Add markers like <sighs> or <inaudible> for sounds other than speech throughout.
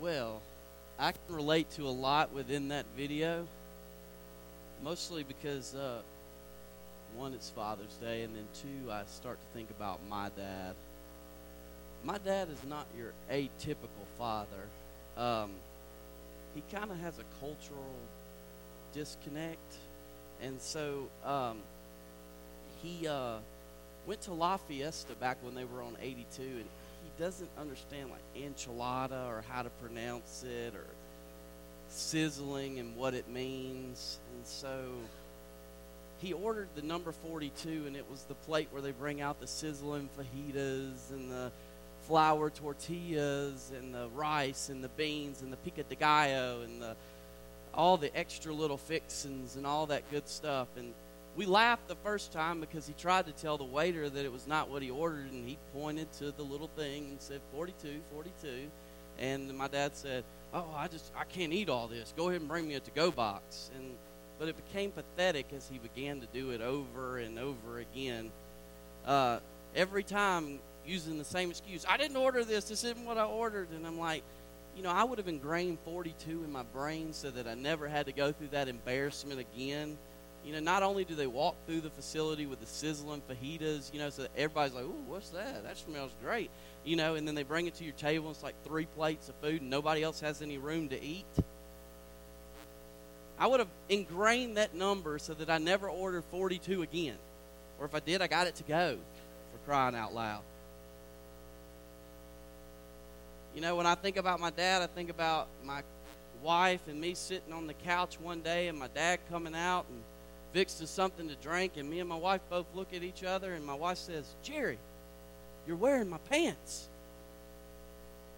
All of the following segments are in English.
Well, I can relate to a lot within that video, mostly because uh, one, it's Father's Day, and then two, I start to think about my dad. My dad is not your atypical father. Um, he kind of has a cultural disconnect, and so um, he uh, went to La Fiesta back when they were on 82, and doesn't understand like enchilada or how to pronounce it or sizzling and what it means, and so he ordered the number 42, and it was the plate where they bring out the sizzling fajitas and the flour tortillas and the rice and the beans and the pico de gallo and the all the extra little fixings and all that good stuff. And we laughed the first time because he tried to tell the waiter that it was not what he ordered, and he pointed to the little thing and said 42, 42. And my dad said, "Oh, I just I can't eat all this. Go ahead and bring me a to-go box." And but it became pathetic as he began to do it over and over again. Uh, every time using the same excuse. I didn't order this. This isn't what I ordered. And I'm like, you know, I would have ingrained 42 in my brain so that I never had to go through that embarrassment again. You know, not only do they walk through the facility with the sizzling fajitas, you know, so everybody's like, ooh, what's that? That smells great. You know, and then they bring it to your table. And it's like three plates of food, and nobody else has any room to eat. I would have ingrained that number so that I never ordered 42 again. Or if I did, I got it to go for crying out loud. You know, when I think about my dad, I think about my wife and me sitting on the couch one day and my dad coming out and fixing something to drink, and me and my wife both look at each other, and my wife says, Jerry, you're wearing my pants.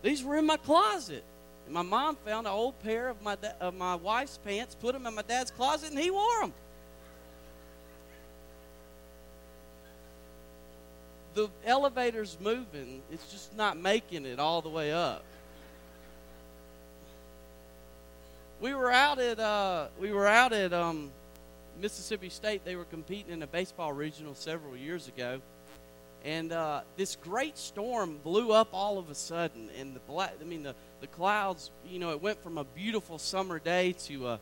These were in my closet. And my mom found an old pair of my, of my wife's pants, put them in my dad's closet, and he wore them. the elevator's moving, it's just not making it all the way up. We were out at uh, we were out at um, Mississippi State. They were competing in a baseball regional several years ago, and uh, this great storm blew up all of a sudden. And the black, I mean the the clouds, you know, it went from a beautiful summer day to a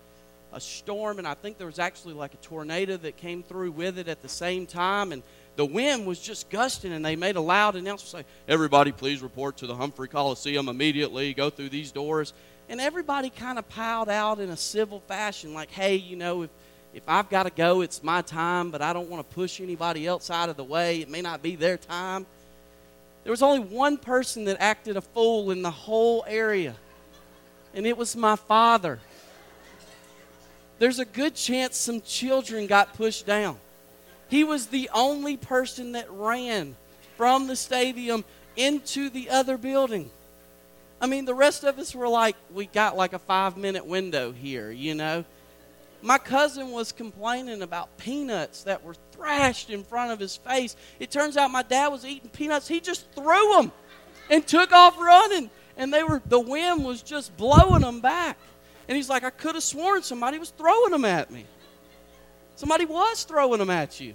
a storm, and I think there was actually like a tornado that came through with it at the same time, and the wind was just gusting, and they made a loud announcement say, Everybody, please report to the Humphrey Coliseum immediately. Go through these doors. And everybody kind of piled out in a civil fashion, like, Hey, you know, if, if I've got to go, it's my time, but I don't want to push anybody else out of the way. It may not be their time. There was only one person that acted a fool in the whole area, and it was my father. There's a good chance some children got pushed down. He was the only person that ran from the stadium into the other building. I mean, the rest of us were like, we got like a five minute window here, you know. My cousin was complaining about peanuts that were thrashed in front of his face. It turns out my dad was eating peanuts. He just threw them and took off running. And they were the wind was just blowing them back. And he's like, I could have sworn somebody was throwing them at me. Somebody was throwing them at you.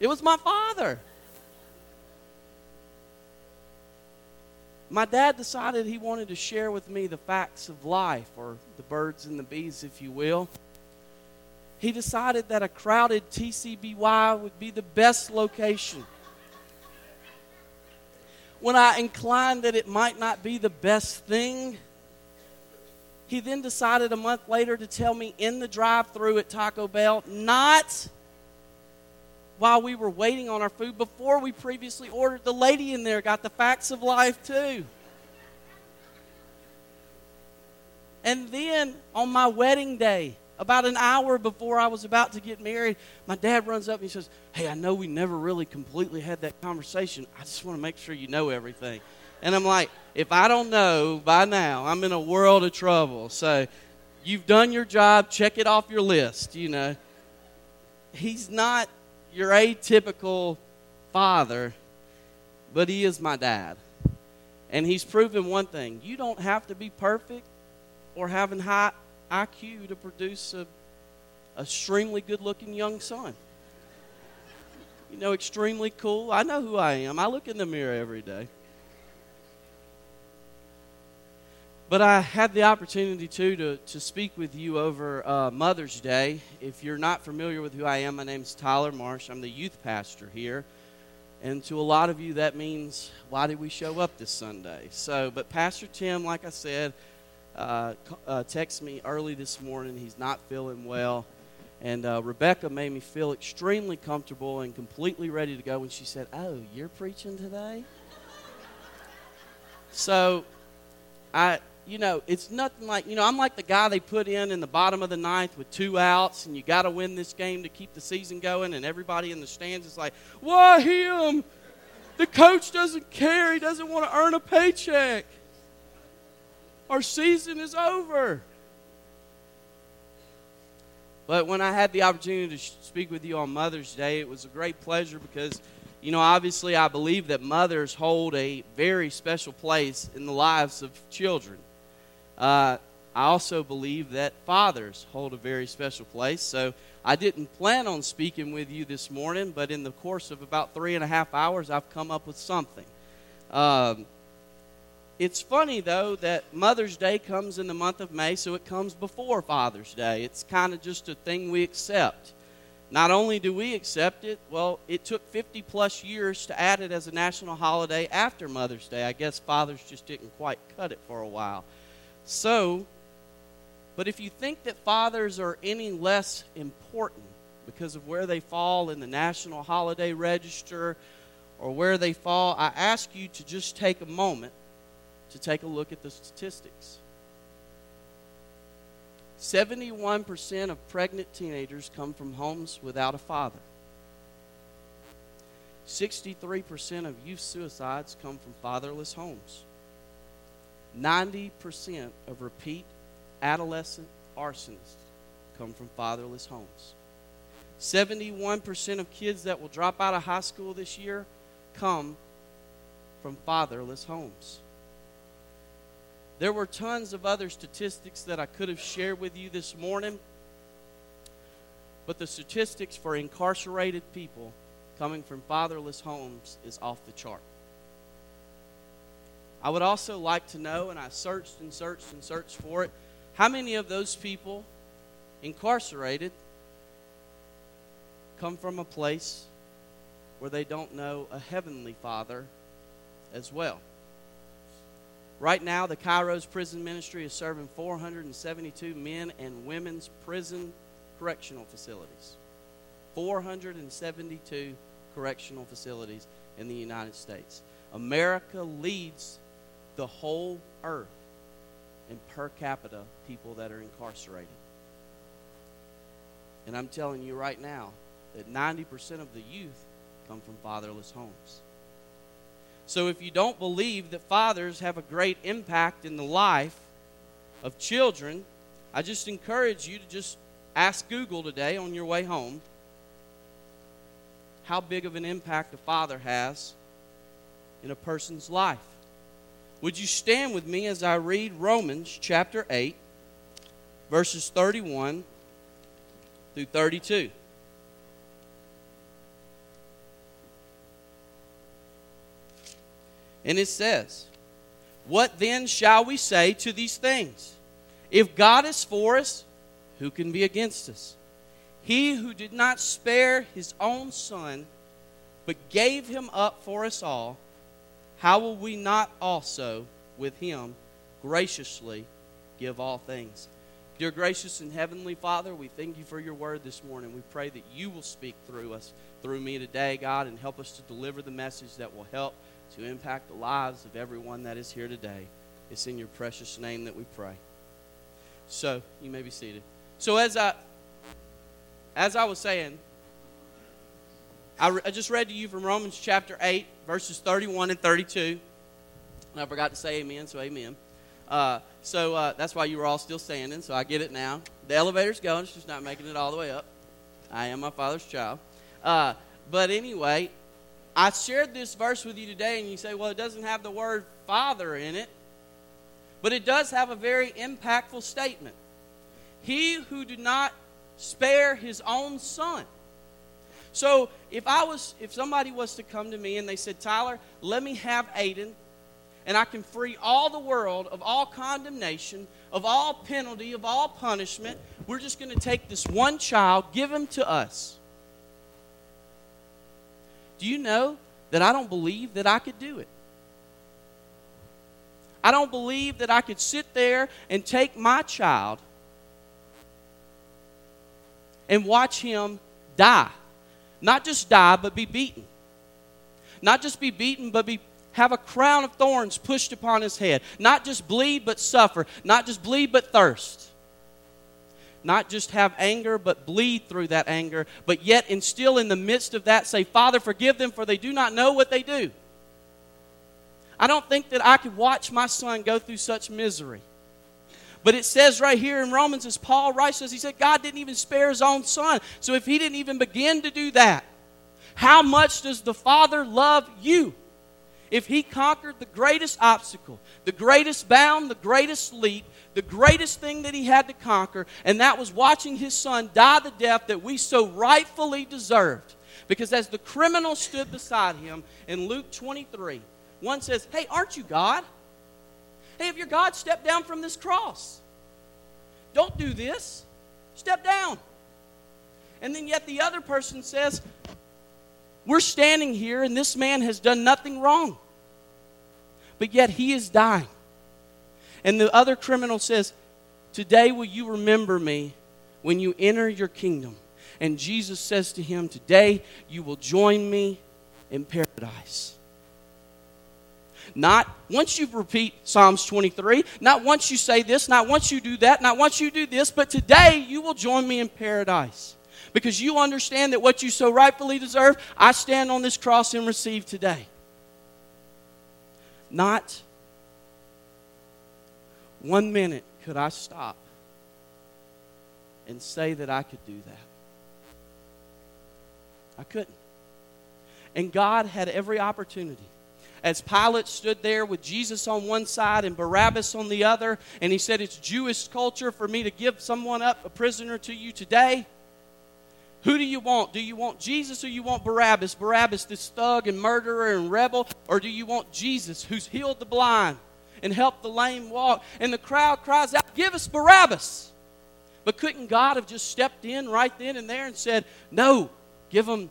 It was my father. My dad decided he wanted to share with me the facts of life, or the birds and the bees, if you will. He decided that a crowded TCBY would be the best location. When I inclined that it might not be the best thing, he then decided a month later to tell me in the drive through at Taco Bell, not while we were waiting on our food, before we previously ordered. The lady in there got the facts of life too. And then on my wedding day, about an hour before I was about to get married, my dad runs up and he says, Hey, I know we never really completely had that conversation. I just want to make sure you know everything. And I'm like, if I don't know by now, I'm in a world of trouble. So you've done your job, check it off your list, you know. He's not your atypical father, but he is my dad. And he's proven one thing you don't have to be perfect or having high IQ to produce a, a extremely good looking young son. You know, extremely cool. I know who I am. I look in the mirror every day. But I had the opportunity too to, to speak with you over uh, Mother's Day. If you're not familiar with who I am, my name is Tyler Marsh. I'm the youth pastor here. And to a lot of you, that means, why did we show up this Sunday? So, but Pastor Tim, like I said, uh, uh, texted me early this morning. He's not feeling well. And uh, Rebecca made me feel extremely comfortable and completely ready to go when she said, Oh, you're preaching today? so, I, you know, it's nothing like, you know, I'm like the guy they put in in the bottom of the ninth with two outs, and you got to win this game to keep the season going, and everybody in the stands is like, why him? The coach doesn't care. He doesn't want to earn a paycheck. Our season is over. But when I had the opportunity to speak with you on Mother's Day, it was a great pleasure because you know, obviously, I believe that mothers hold a very special place in the lives of children. Uh, I also believe that fathers hold a very special place. So I didn't plan on speaking with you this morning, but in the course of about three and a half hours, I've come up with something. Um, it's funny, though, that Mother's Day comes in the month of May, so it comes before Father's Day. It's kind of just a thing we accept. Not only do we accept it, well, it took 50 plus years to add it as a national holiday after Mother's Day. I guess fathers just didn't quite cut it for a while. So, but if you think that fathers are any less important because of where they fall in the national holiday register or where they fall, I ask you to just take a moment to take a look at the statistics. 71% of pregnant teenagers come from homes without a father. 63% of youth suicides come from fatherless homes. 90% of repeat adolescent arsonists come from fatherless homes. 71% of kids that will drop out of high school this year come from fatherless homes. There were tons of other statistics that I could have shared with you this morning, but the statistics for incarcerated people coming from fatherless homes is off the chart. I would also like to know, and I searched and searched and searched for it, how many of those people incarcerated come from a place where they don't know a heavenly Father as well. Right now, the Kairos Prison Ministry is serving 472 men and women's prison correctional facilities. 472 correctional facilities in the United States. America leads the whole earth in per capita people that are incarcerated. And I'm telling you right now that 90% of the youth come from fatherless homes. So if you don't believe that fathers have a great impact in the life of children, I just encourage you to just ask Google today on your way home how big of an impact a father has in a person's life. Would you stand with me as I read Romans chapter 8, verses 31 through 32? And it says, What then shall we say to these things? If God is for us, who can be against us? He who did not spare his own son, but gave him up for us all, how will we not also with him graciously give all things? Dear gracious and heavenly Father, we thank you for your word this morning. We pray that you will speak through us, through me today, God, and help us to deliver the message that will help to impact the lives of everyone that is here today. It's in your precious name that we pray. So, you may be seated. So as I as I was saying, I, re- I just read to you from Romans chapter 8, verses 31 and 32. And I forgot to say amen, so amen. Uh, so uh, that's why you were all still standing, so I get it now. The elevator's going, it's just not making it all the way up. I am my father's child. Uh, but anyway, I shared this verse with you today, and you say, well, it doesn't have the word father in it, but it does have a very impactful statement. He who did not spare his own son. So if I was if somebody was to come to me and they said, Tyler, let me have Aiden, and I can free all the world of all condemnation, of all penalty, of all punishment. We're just going to take this one child, give him to us. Do you know that I don't believe that I could do it? I don't believe that I could sit there and take my child and watch him die. Not just die, but be beaten. Not just be beaten, but be have a crown of thorns pushed upon his head. Not just bleed, but suffer. Not just bleed, but thirst. Not just have anger, but bleed through that anger. But yet, and still in the midst of that, say, Father, forgive them, for they do not know what they do. I don't think that I could watch my son go through such misery. But it says right here in Romans, as Paul writes us, he said God didn't even spare his own son. So if he didn't even begin to do that, how much does the Father love you? If he conquered the greatest obstacle, the greatest bound, the greatest leap, the greatest thing that he had to conquer, and that was watching his son die the death that we so rightfully deserved. Because as the criminal stood beside him in Luke 23, one says, Hey, aren't you God? Hey, if you're God, step down from this cross. Don't do this. Step down. And then yet the other person says, We're standing here and this man has done nothing wrong. But yet he is dying. And the other criminal says, Today will you remember me when you enter your kingdom. And Jesus says to him, Today you will join me in paradise. Not once you repeat Psalms 23, not once you say this, not once you do that, not once you do this, but today you will join me in paradise. Because you understand that what you so rightfully deserve, I stand on this cross and receive today. Not one minute could I stop and say that I could do that. I couldn't. And God had every opportunity as Pilate stood there with Jesus on one side and Barabbas on the other, and he said, It's Jewish culture for me to give someone up, a prisoner to you today. Who do you want? Do you want Jesus or you want Barabbas? Barabbas, this thug and murderer and rebel? Or do you want Jesus who's healed the blind and helped the lame walk? And the crowd cries out, Give us Barabbas. But couldn't God have just stepped in right then and there and said, No, give them,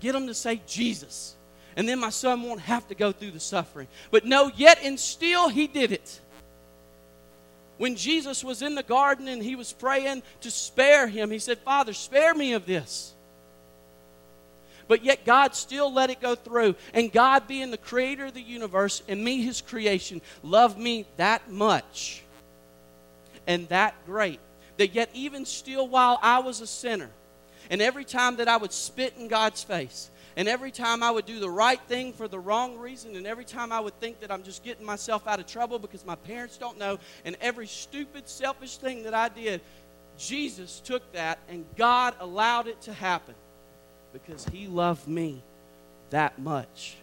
get them to say Jesus? and then my son won't have to go through the suffering. But no, yet and still he did it. When Jesus was in the garden and he was praying to spare him, he said, Father, spare me of this. But yet God still let it go through. And God, being the creator of the universe and me, his creation, loved me that much and that great that yet, even still, while I was a sinner, and every time that I would spit in God's face, and every time I would do the right thing for the wrong reason, and every time I would think that I'm just getting myself out of trouble because my parents don't know, and every stupid, selfish thing that I did, Jesus took that and God allowed it to happen because He loved me that much.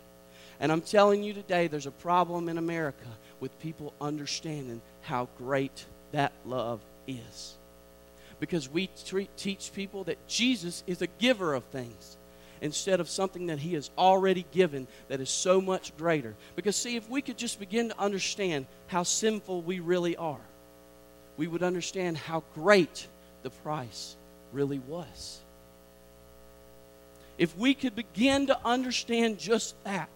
And I'm telling you today, there's a problem in America with people understanding how great that love is. Because we treat, teach people that Jesus is a giver of things instead of something that He has already given that is so much greater. Because, see, if we could just begin to understand how sinful we really are, we would understand how great the price really was. If we could begin to understand just that,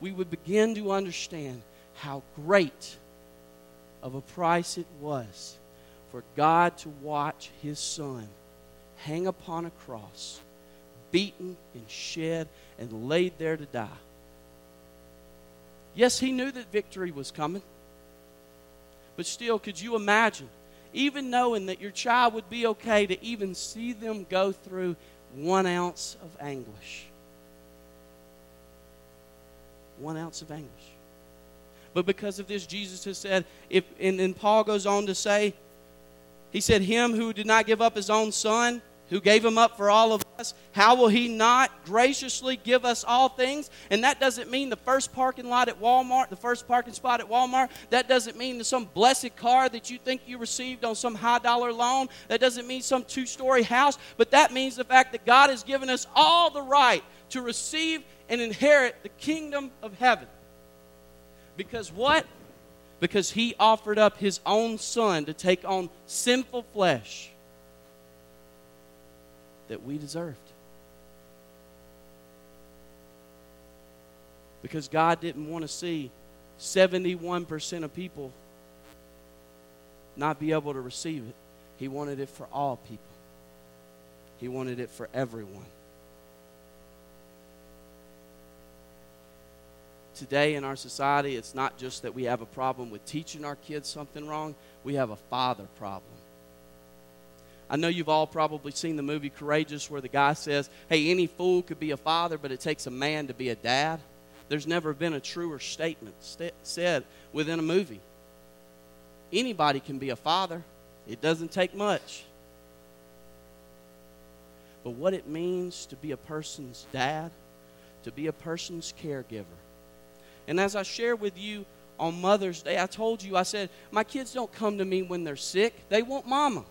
we would begin to understand how great of a price it was for God to watch His Son hang upon a cross beaten and shed and laid there to die. Yes, he knew that victory was coming. But still, could you imagine, even knowing that your child would be okay, to even see them go through one ounce of anguish? One ounce of anguish. But because of this, Jesus has said, if, and, and Paul goes on to say, he said, Him who did not give up his own son, who gave him up for all of us, how will he not graciously give us all things? And that doesn't mean the first parking lot at Walmart, the first parking spot at Walmart. That doesn't mean some blessed car that you think you received on some high dollar loan. That doesn't mean some two story house. But that means the fact that God has given us all the right to receive and inherit the kingdom of heaven. Because what? Because he offered up his own son to take on sinful flesh that we deserved. Because God didn't want to see 71% of people not be able to receive it. He wanted it for all people, He wanted it for everyone. Today in our society, it's not just that we have a problem with teaching our kids something wrong, we have a father problem. I know you've all probably seen the movie Courageous where the guy says, Hey, any fool could be a father, but it takes a man to be a dad. There's never been a truer statement st- said within a movie. Anybody can be a father, it doesn't take much. But what it means to be a person's dad, to be a person's caregiver. And as I shared with you on Mother's Day, I told you, I said, my kids don't come to me when they're sick, they want mama.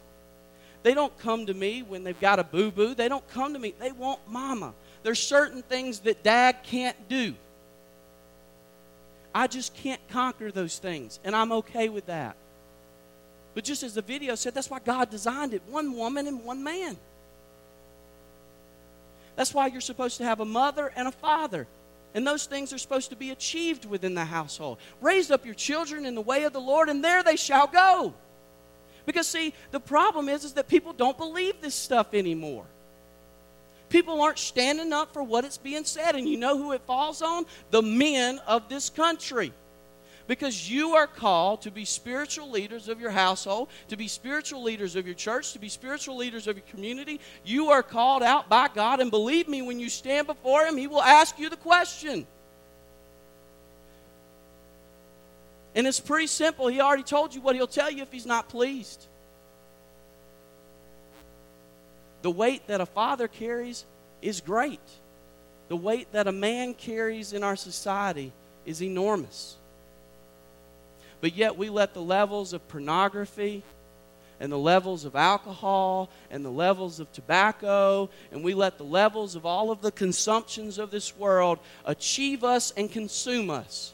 They don't come to me when they've got a boo boo. They don't come to me. They want mama. There's certain things that dad can't do. I just can't conquer those things, and I'm okay with that. But just as the video said, that's why God designed it one woman and one man. That's why you're supposed to have a mother and a father. And those things are supposed to be achieved within the household. Raise up your children in the way of the Lord, and there they shall go. Because, see, the problem is, is that people don't believe this stuff anymore. People aren't standing up for what it's being said. And you know who it falls on? The men of this country. Because you are called to be spiritual leaders of your household, to be spiritual leaders of your church, to be spiritual leaders of your community. You are called out by God. And believe me, when you stand before Him, He will ask you the question. And it's pretty simple. He already told you what He'll tell you if He's not pleased. The weight that a father carries is great. The weight that a man carries in our society is enormous. But yet we let the levels of pornography and the levels of alcohol and the levels of tobacco and we let the levels of all of the consumptions of this world achieve us and consume us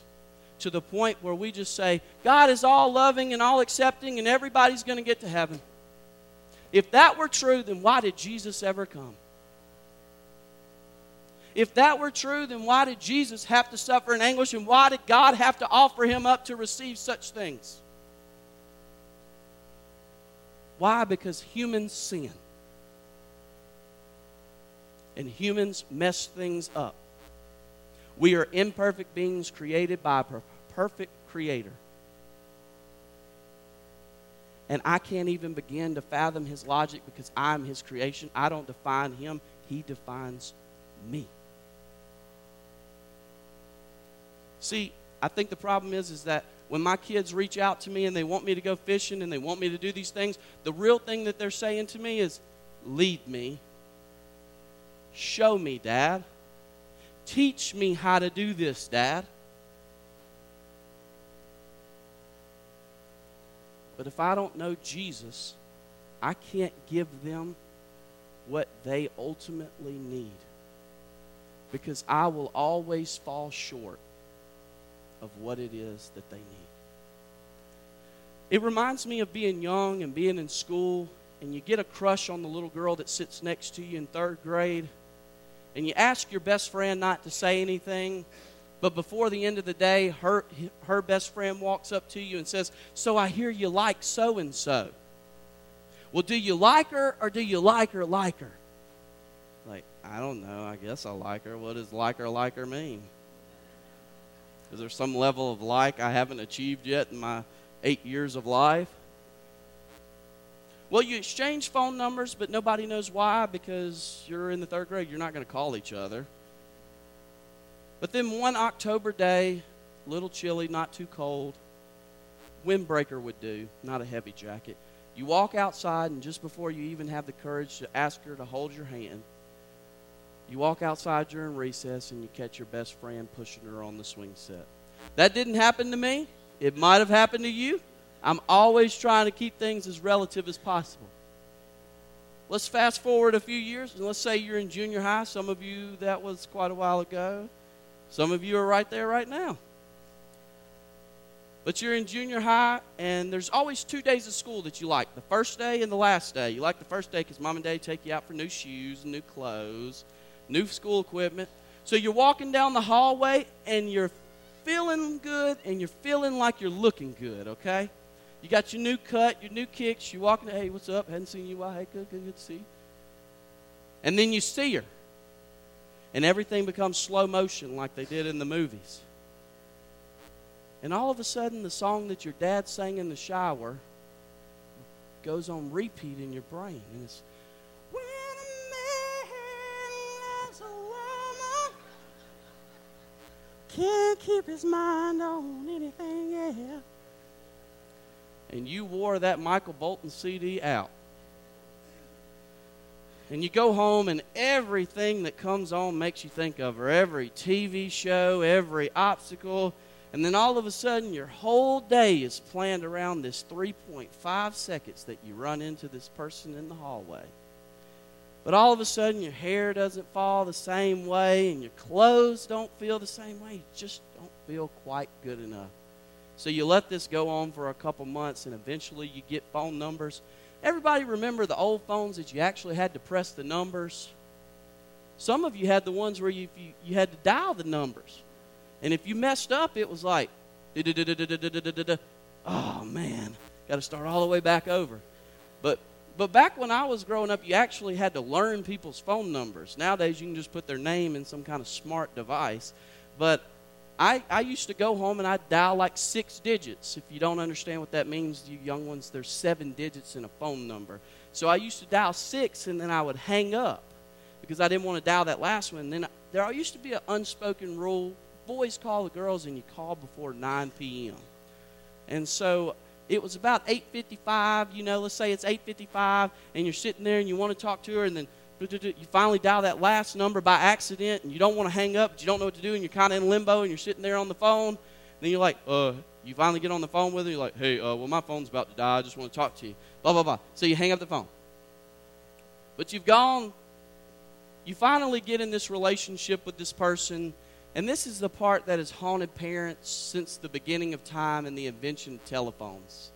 to the point where we just say, God is all loving and all accepting and everybody's going to get to heaven. If that were true, then why did Jesus ever come? If that were true, then why did Jesus have to suffer in anguish and why did God have to offer him up to receive such things? Why? Because humans sin. And humans mess things up. We are imperfect beings created by a perfect creator and I can't even begin to fathom his logic because I'm his creation. I don't define him, he defines me. See, I think the problem is is that when my kids reach out to me and they want me to go fishing and they want me to do these things, the real thing that they're saying to me is, "Lead me. Show me, dad. Teach me how to do this, dad." But if I don't know Jesus, I can't give them what they ultimately need because I will always fall short of what it is that they need. It reminds me of being young and being in school, and you get a crush on the little girl that sits next to you in third grade, and you ask your best friend not to say anything but before the end of the day, her, her best friend walks up to you and says, So I hear you like so and so. Well, do you like her or do you like her like her? Like, I don't know. I guess I like her. What does like her like her mean? Is there some level of like I haven't achieved yet in my eight years of life? Well, you exchange phone numbers, but nobody knows why because you're in the third grade. You're not going to call each other. But then one October day, little chilly, not too cold, windbreaker would do, not a heavy jacket. You walk outside, and just before you even have the courage to ask her to hold your hand, you walk outside during recess and you catch your best friend pushing her on the swing set. That didn't happen to me. It might have happened to you. I'm always trying to keep things as relative as possible. Let's fast forward a few years, and let's say you're in junior high. Some of you, that was quite a while ago. Some of you are right there right now. But you're in junior high, and there's always two days of school that you like the first day and the last day. You like the first day because mom and dad take you out for new shoes, new clothes, new school equipment. So you're walking down the hallway, and you're feeling good, and you're feeling like you're looking good, okay? You got your new cut, your new kicks. You walking, hey, what's up? Hadn't seen you. Why? Hey, good, good, good to see. And then you see her, and everything becomes slow motion like they did in the movies. And all of a sudden, the song that your dad sang in the shower goes on repeat in your brain. And it's, When a man loves a woman, can't keep his mind on anything else. And you wore that Michael Bolton CD out. And you go home, and everything that comes on makes you think of her. Every TV show, every obstacle, and then all of a sudden, your whole day is planned around this 3.5 seconds that you run into this person in the hallway. But all of a sudden, your hair doesn't fall the same way, and your clothes don't feel the same way. You just don't feel quite good enough. So you let this go on for a couple months, and eventually you get phone numbers. Everybody remember the old phones that you actually had to press the numbers? Some of you had the ones where you, you, you had to dial the numbers. And if you messed up, it was like, oh man, got to start all the way back over. But but back when I was growing up, you actually had to learn people's phone numbers. Nowadays, you can just put their name in some kind of smart device. But I, I used to go home and I'd dial like six digits. If you don't understand what that means, you young ones, there's seven digits in a phone number. So I used to dial six and then I would hang up because I didn't want to dial that last one. And then there used to be an unspoken rule boys call the girls and you call before 9 p.m. And so it was about 8.55, you know, let's say it's 8.55 and you're sitting there and you want to talk to her and then you finally dial that last number by accident and you don't want to hang up, but you don't know what to do and you're kind of in limbo and you're sitting there on the phone. Then you're like, uh, you finally get on the phone with her. You're like, hey, uh, well, my phone's about to die. I just want to talk to you. Blah, blah, blah. So you hang up the phone. But you've gone, you finally get in this relationship with this person and this is the part that has haunted parents since the beginning of time and the invention of telephones.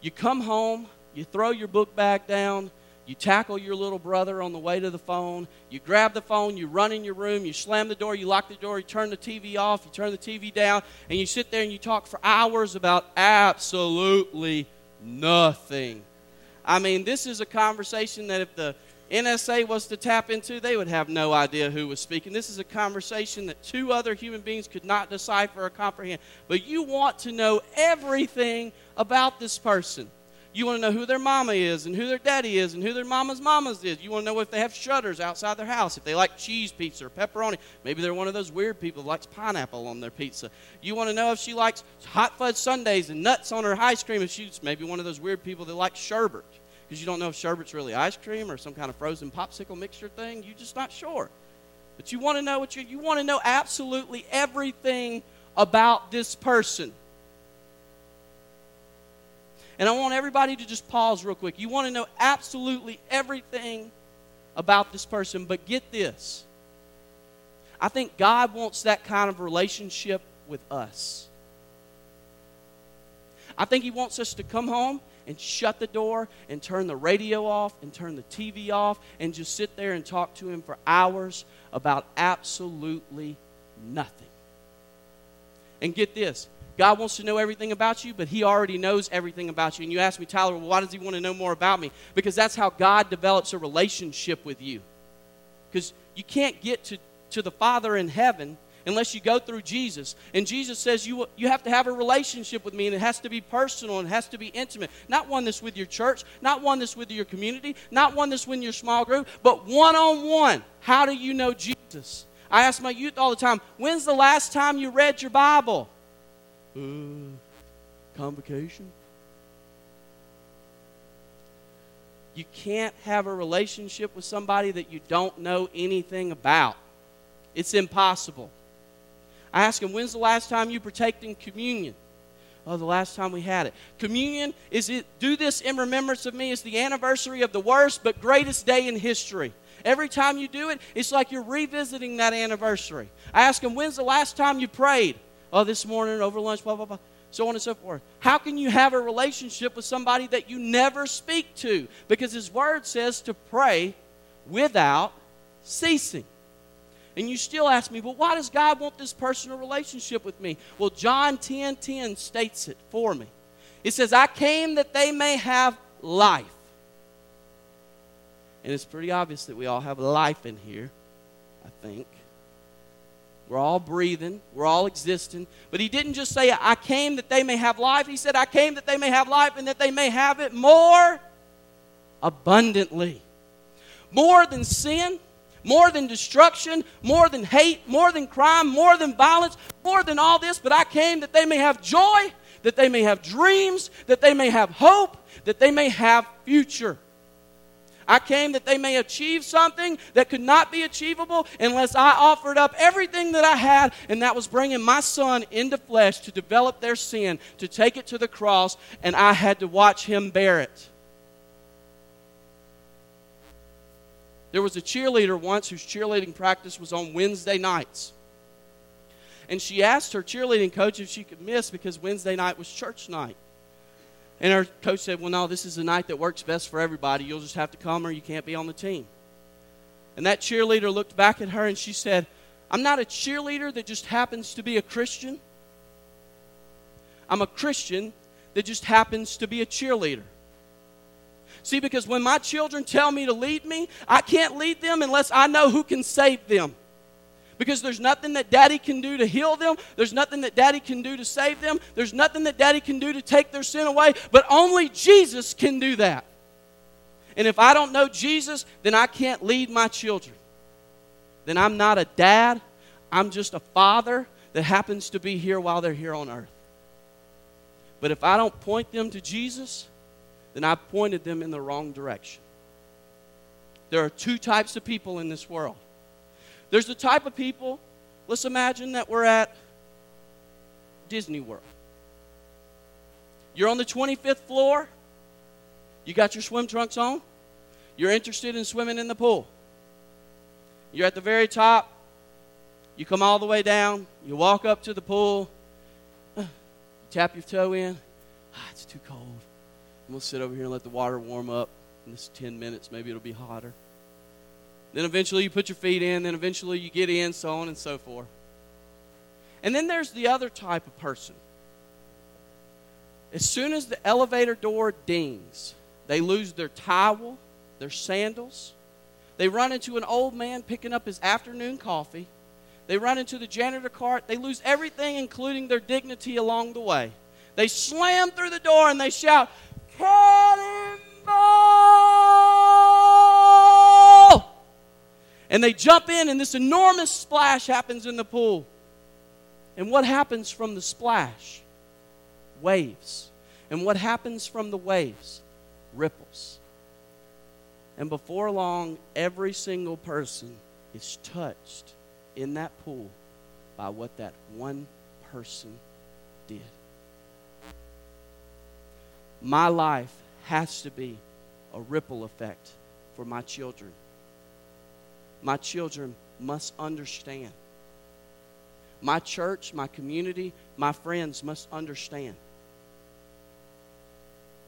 You come home, you throw your book bag down, you tackle your little brother on the way to the phone, you grab the phone, you run in your room, you slam the door, you lock the door, you turn the TV off, you turn the TV down, and you sit there and you talk for hours about absolutely nothing. I mean, this is a conversation that if the NSA was to tap into, they would have no idea who was speaking. This is a conversation that two other human beings could not decipher or comprehend. But you want to know everything about this person. You want to know who their mama is and who their daddy is and who their mama's mama's is. You want to know if they have shutters outside their house, if they like cheese pizza or pepperoni. Maybe they're one of those weird people who likes pineapple on their pizza. You want to know if she likes hot fudge sundaes and nuts on her ice cream. If she's maybe one of those weird people that like sherbet because you don't know if sherbet's really ice cream or some kind of frozen popsicle mixture thing. You're just not sure. But you want to know what you you want to know absolutely everything about this person. And I want everybody to just pause real quick. You want to know absolutely everything about this person, but get this. I think God wants that kind of relationship with us. I think He wants us to come home and shut the door and turn the radio off and turn the TV off and just sit there and talk to him for hours about absolutely nothing. And get this God wants to know everything about you, but He already knows everything about you. And you ask me, Tyler, well, why does He want to know more about me? Because that's how God develops a relationship with you. Because you can't get to, to the Father in heaven unless you go through Jesus. And Jesus says you, you have to have a relationship with me, and it has to be personal and it has to be intimate. Not one that's with your church, not one that's with your community, not one that's with your small group, but one on one. How do you know Jesus? I ask my youth all the time, when's the last time you read your Bible? Uh, convocation? You can't have a relationship with somebody that you don't know anything about. It's impossible. I ask him, When's the last time you partaked in communion? Oh, the last time we had it. Communion is it do this in remembrance of me is the anniversary of the worst but greatest day in history. Every time you do it, it's like you're revisiting that anniversary. I ask him, when's the last time you prayed? Oh, this morning over lunch, blah, blah, blah. so on and so forth. How can you have a relationship with somebody that you never speak to? Because His Word says to pray without ceasing. And you still ask me, well, why does God want this personal relationship with me? Well, John 10 10 states it for me. It says, I came that they may have life. And it's pretty obvious that we all have life in here, I think. We're all breathing, we're all existing. But he didn't just say, I came that they may have life. He said, I came that they may have life and that they may have it more abundantly. More than sin, more than destruction, more than hate, more than crime, more than violence, more than all this. But I came that they may have joy, that they may have dreams, that they may have hope, that they may have future. I came that they may achieve something that could not be achievable unless I offered up everything that I had, and that was bringing my son into flesh to develop their sin, to take it to the cross, and I had to watch him bear it. There was a cheerleader once whose cheerleading practice was on Wednesday nights. And she asked her cheerleading coach if she could miss because Wednesday night was church night. And our coach said, Well, no, this is the night that works best for everybody. You'll just have to come or you can't be on the team. And that cheerleader looked back at her and she said, I'm not a cheerleader that just happens to be a Christian. I'm a Christian that just happens to be a cheerleader. See, because when my children tell me to lead me, I can't lead them unless I know who can save them because there's nothing that daddy can do to heal them. There's nothing that daddy can do to save them. There's nothing that daddy can do to take their sin away. But only Jesus can do that. And if I don't know Jesus, then I can't lead my children. Then I'm not a dad, I'm just a father that happens to be here while they're here on earth. But if I don't point them to Jesus, then I've pointed them in the wrong direction. There are two types of people in this world there's the type of people, let's imagine that we're at Disney World. You're on the 25th floor, you got your swim trunks on, you're interested in swimming in the pool. You're at the very top, you come all the way down, you walk up to the pool, <sighs> you tap your toe in. Ah, it's too cold. I'm going to sit over here and let the water warm up. In this 10 minutes, maybe it'll be hotter. Then eventually you put your feet in, then eventually you get in, so on and so forth. And then there's the other type of person. As soon as the elevator door dings, they lose their towel, their sandals. They run into an old man picking up his afternoon coffee. They run into the janitor cart. They lose everything, including their dignity, along the way. They slam through the door and they shout, Cannonball! And they jump in, and this enormous splash happens in the pool. And what happens from the splash? Waves. And what happens from the waves? Ripples. And before long, every single person is touched in that pool by what that one person did. My life has to be a ripple effect for my children my children must understand. My church, my community, my friends must understand.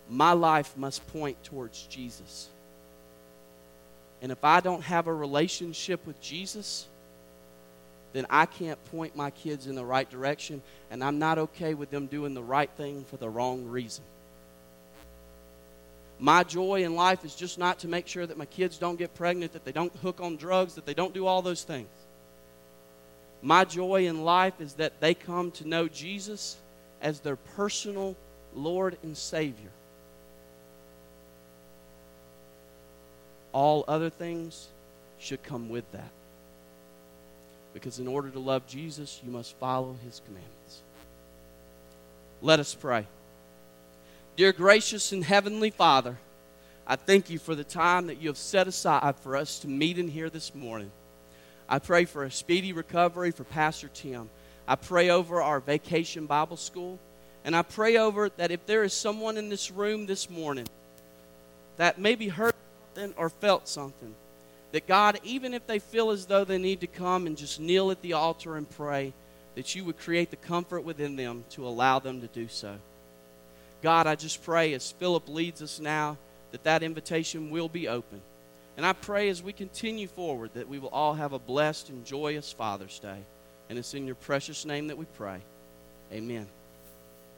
My life must point towards Jesus. And if I don't have a relationship with Jesus, then I can't point my kids in the right direction, and I'm not okay with them doing the right thing for the wrong reason. My joy in life is just not to make sure that my kids don't get pregnant, that they don't hook on drugs, that they don't do all those things. My joy in life is that they come to know Jesus as their personal Lord and Savior. All other things should come with that. Because in order to love Jesus, you must follow his commandments. Let us pray. Dear gracious and heavenly Father, I thank you for the time that you have set aside for us to meet in here this morning. I pray for a speedy recovery for Pastor Tim. I pray over our vacation Bible school. And I pray over that if there is someone in this room this morning that maybe heard something or felt something, that God, even if they feel as though they need to come and just kneel at the altar and pray, that you would create the comfort within them to allow them to do so. God, I just pray as Philip leads us now that that invitation will be open. And I pray as we continue forward that we will all have a blessed and joyous Father's Day. And it's in your precious name that we pray. Amen.